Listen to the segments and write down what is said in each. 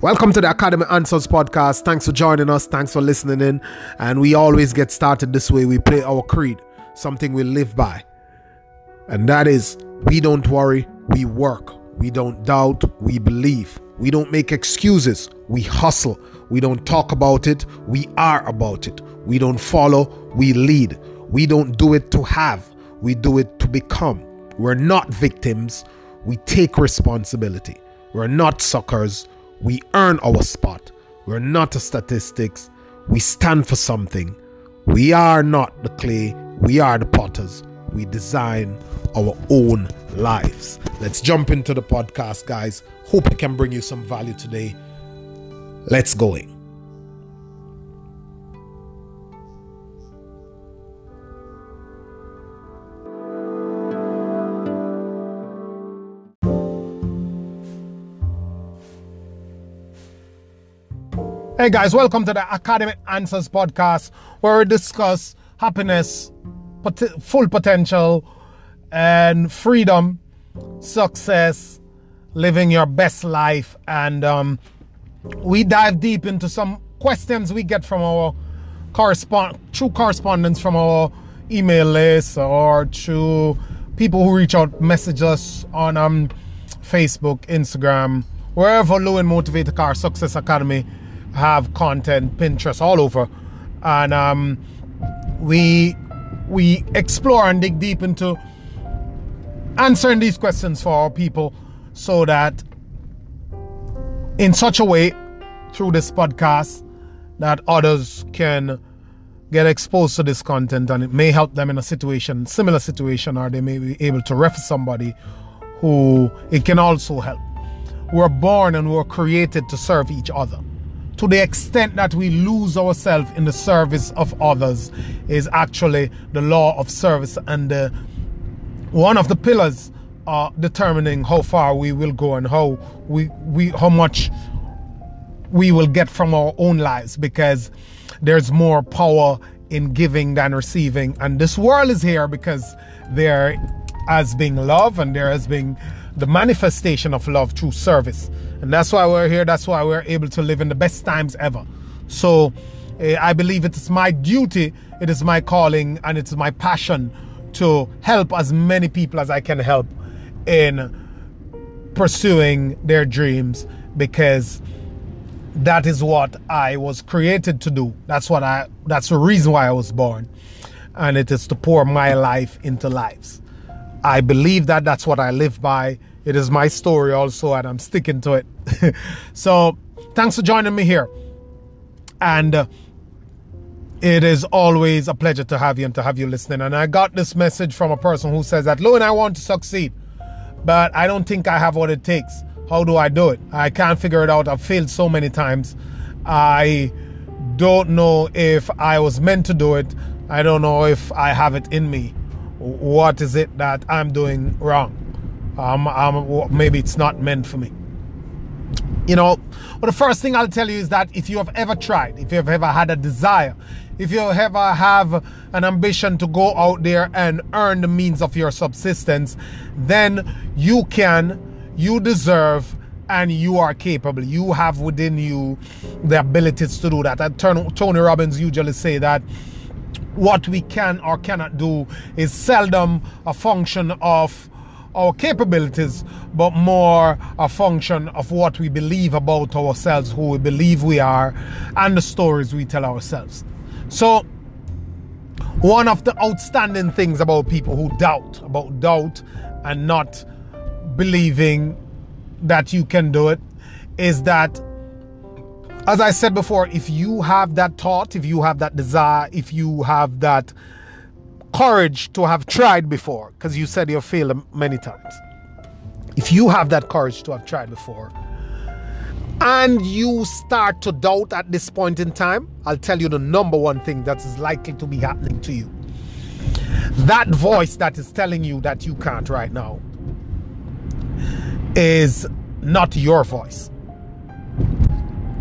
Welcome to the Academy Answers podcast. Thanks for joining us. Thanks for listening in. And we always get started this way. We play our creed, something we live by. And that is we don't worry, we work. We don't doubt, we believe. We don't make excuses, we hustle. We don't talk about it, we are about it. We don't follow, we lead. We don't do it to have, we do it to become. We're not victims, we take responsibility. We're not suckers we earn our spot. We're not statistics. We stand for something. We are not the clay. We are the potters. We design our own lives. Let's jump into the podcast, guys. Hope it can bring you some value today. Let's going. Hey guys, welcome to the Academy Answers podcast where we discuss happiness, pot- full potential, and freedom, success, living your best life. And um, we dive deep into some questions we get from our correspond through correspondence from our email list or through people who reach out, message us on um, Facebook, Instagram, wherever Low and Motivated Car Success Academy have content, Pinterest, all over, and um, we we explore and dig deep into answering these questions for our people, so that in such a way through this podcast that others can get exposed to this content and it may help them in a situation similar situation or they may be able to refer somebody who it can also help. We're born and we're created to serve each other to the extent that we lose ourselves in the service of others is actually the law of service. And uh, one of the pillars are determining how far we will go and how we, we how much we will get from our own lives because there's more power in giving than receiving. And this world is here because there has been love and there has been the manifestation of love through service. And that's why we're here. That's why we're able to live in the best times ever. So uh, I believe it is my duty, it is my calling, and it's my passion to help as many people as I can help in pursuing their dreams because that is what I was created to do. That's what I that's the reason why I was born. And it is to pour my life into lives. I believe that that's what I live by. It is my story also, and I'm sticking to it. so, thanks for joining me here. And uh, it is always a pleasure to have you and to have you listening. And I got this message from a person who says that, Lou, and I want to succeed, but I don't think I have what it takes. How do I do it? I can't figure it out. I've failed so many times. I don't know if I was meant to do it. I don't know if I have it in me what is it that I'm doing wrong? Maybe it's not meant for me. You know, but the first thing I'll tell you is that if you have ever tried, if you have ever had a desire, if you ever have an ambition to go out there and earn the means of your subsistence, then you can, you deserve, and you are capable. You have within you the abilities to do that. And Tony Robbins usually say that what we can or cannot do is seldom a function of our capabilities, but more a function of what we believe about ourselves, who we believe we are, and the stories we tell ourselves. So, one of the outstanding things about people who doubt, about doubt and not believing that you can do it, is that as I said before, if you have that thought, if you have that desire, if you have that courage to have tried before, because you said you've failed many times, if you have that courage to have tried before, and you start to doubt at this point in time, I'll tell you the number one thing that is likely to be happening to you. That voice that is telling you that you can't right now is not your voice.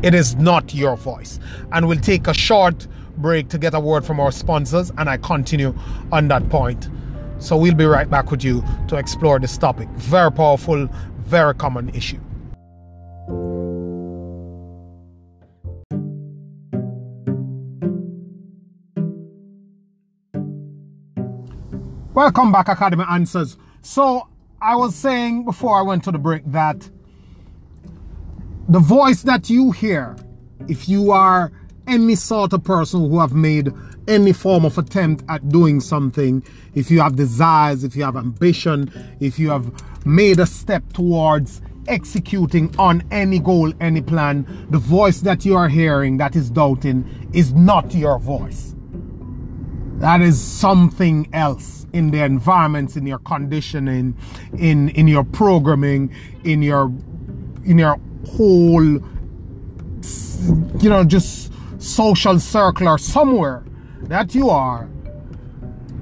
It is not your voice. And we'll take a short break to get a word from our sponsors, and I continue on that point. So we'll be right back with you to explore this topic. Very powerful, very common issue. Welcome back, Academy Answers. So, I was saying before I went to the break that the voice that you hear, if you are any sort of person who have made any form of attempt at doing something, if you have desires, if you have ambition, if you have made a step towards executing on any goal, any plan, the voice that you are hearing that is doubting is not your voice. That is something else in the environments, in your conditioning, in in your programming, in your in your whole you know just social circle or somewhere that you are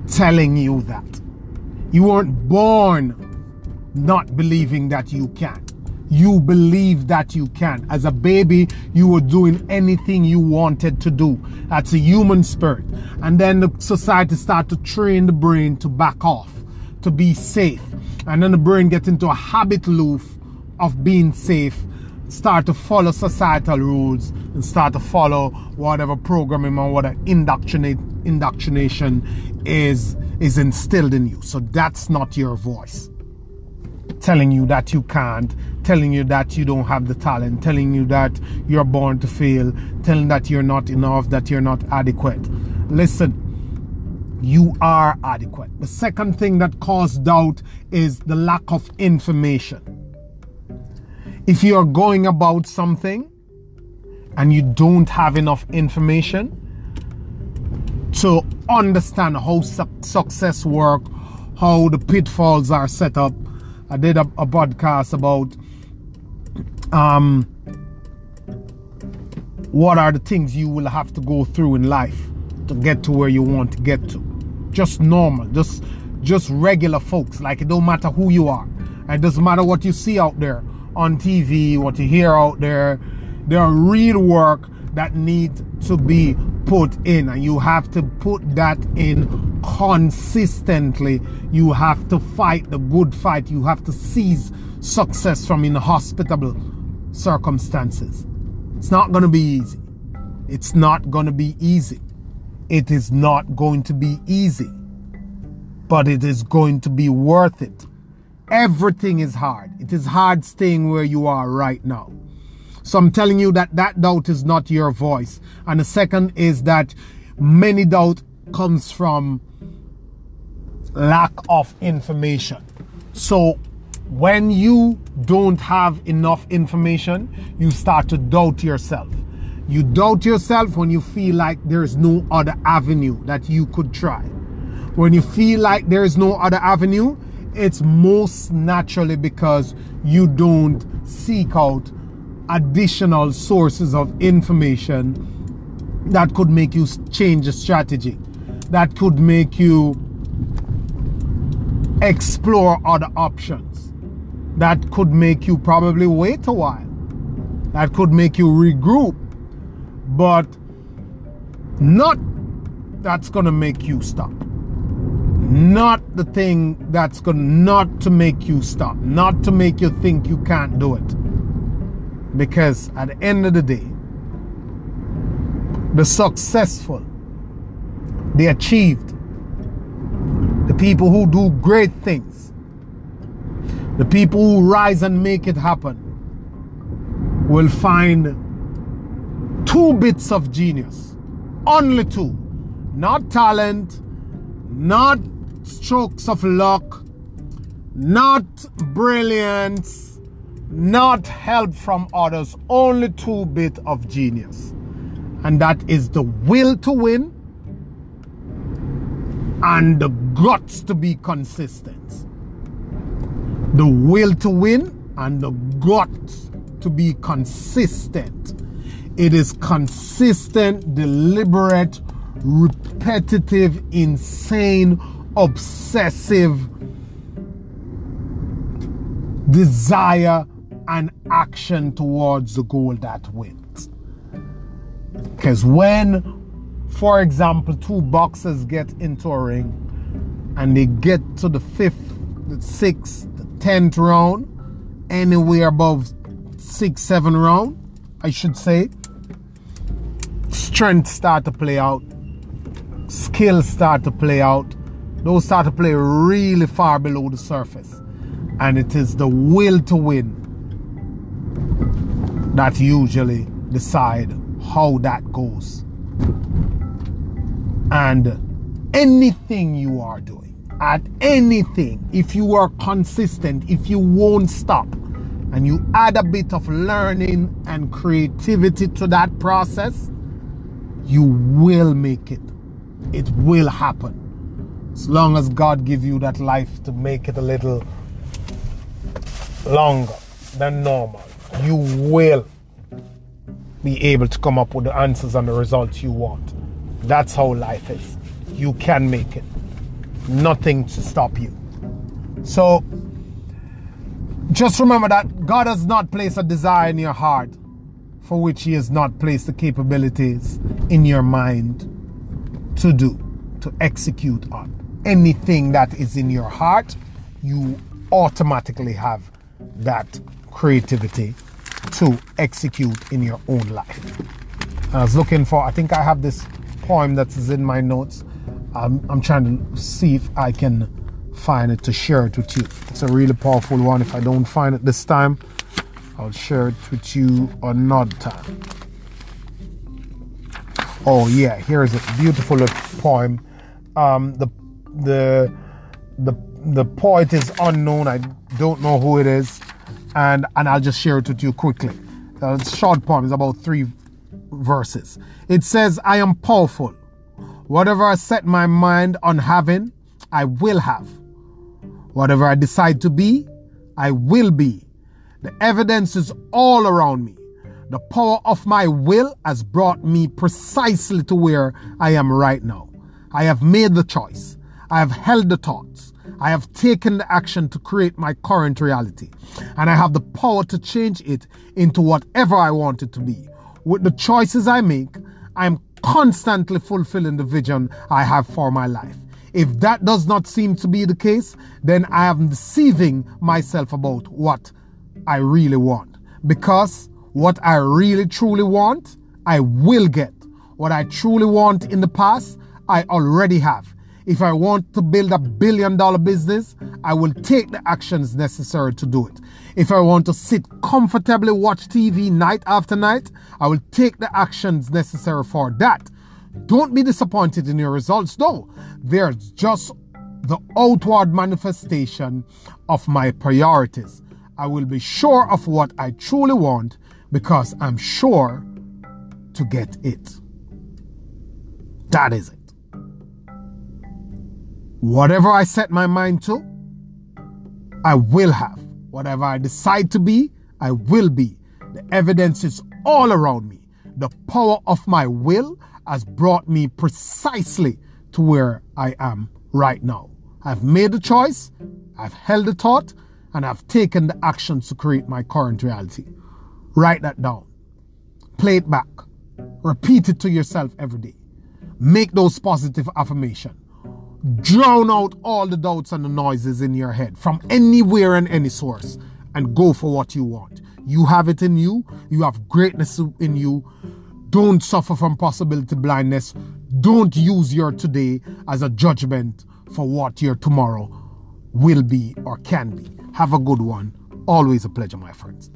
telling you that. You weren't born not believing that you can. You believe that you can. As a baby, you were doing anything you wanted to do. That's a human spirit. And then the society start to train the brain to back off, to be safe. And then the brain gets into a habit loop of being safe start to follow societal rules and start to follow whatever programming or whatever indoctrinate indoctrination is is instilled in you. So that's not your voice. Telling you that you can't, telling you that you don't have the talent, telling you that you're born to fail, telling that you're not enough, that you're not adequate. Listen, you are adequate. The second thing that causes doubt is the lack of information if you're going about something and you don't have enough information to understand how su- success work, how the pitfalls are set up. I did a, a podcast about um, what are the things you will have to go through in life to get to where you want to get to. Just normal, just just regular folks. Like it don't matter who you are. It doesn't matter what you see out there on TV, what you hear out there. There are real work that needs to be put in, and you have to put that in consistently. You have to fight the good fight. You have to seize success from inhospitable circumstances. It's not going to be easy. It's not going to be easy. It is not going to be easy, but it is going to be worth it Everything is hard. It is hard staying where you are right now. So I'm telling you that that doubt is not your voice. And the second is that many doubt comes from lack of information. So when you don't have enough information, you start to doubt yourself. You doubt yourself when you feel like there's no other avenue that you could try. When you feel like there is no other avenue, it's most naturally because you don't seek out additional sources of information that could make you change a strategy, that could make you explore other options, that could make you probably wait a while, that could make you regroup, but not that's going to make you stop. Not the thing that's going not to make you stop, not to make you think you can't do it. Because at the end of the day, the successful, the achieved, the people who do great things, the people who rise and make it happen, will find two bits of genius. Only two. Not talent, not strokes of luck, not brilliance, not help from others, only two bit of genius. And that is the will to win and the guts to be consistent. The will to win and the guts to be consistent. It is consistent, deliberate, repetitive, insane obsessive desire and action towards the goal that wins. Because when, for example, two boxers get into a ring and they get to the fifth, the sixth, the tenth round, anywhere above six, seven round, I should say, strength start to play out, skills start to play out, Those start to play really far below the surface. And it is the will to win that usually decide how that goes. And anything you are doing, at anything, if you are consistent, if you won't stop, and you add a bit of learning and creativity to that process, you will make it. It will happen. As long as God give you that life to make it a little longer than normal, you will be able to come up with the answers and the results you want. That's how life is. You can make it. Nothing to stop you. So just remember that God has not placed a desire in your heart for which He has not placed the capabilities in your mind to do, to execute on. Anything that is in your heart, you automatically have that creativity to execute in your own life. I was looking for, I think I have this poem that is in my notes. I'm, I'm trying to see if I can find it to share it with you. It's a really powerful one. If I don't find it this time, I'll share it with you another time. Oh yeah, here is a beautiful poem. Um, the the the the poet is unknown. I don't know who it is, and and I'll just share it with you quickly. A short poem. It's about three verses. It says, "I am powerful. Whatever I set my mind on having, I will have. Whatever I decide to be, I will be. The evidence is all around me. The power of my will has brought me precisely to where I am right now. I have made the choice. I have held the thoughts. I have taken the action to create my current reality. And I have the power to change it into whatever I want it to be. With the choices I make, I am constantly fulfilling the vision I have for my life. If that does not seem to be the case, then I am deceiving myself about what I really want. Because what I really truly want, I will get. What I truly want in the past, I already have. If I want to build a billion dollar business, I will take the actions necessary to do it. If I want to sit comfortably watch TV night after night, I will take the actions necessary for that. Don't be disappointed in your results, though. They're just the outward manifestation of my priorities. I will be sure of what I truly want because I'm sure to get it. That is it. Whatever I set my mind to, I will have. Whatever I decide to be, I will be. The evidence is all around me. The power of my will has brought me precisely to where I am right now. I've made the choice, I've held the thought, and I've taken the actions to create my current reality. Write that down. Play it back. Repeat it to yourself every day. Make those positive affirmations. Drown out all the doubts and the noises in your head from anywhere and any source and go for what you want. You have it in you. You have greatness in you. Don't suffer from possibility blindness. Don't use your today as a judgment for what your tomorrow will be or can be. Have a good one. Always a pleasure, my friends.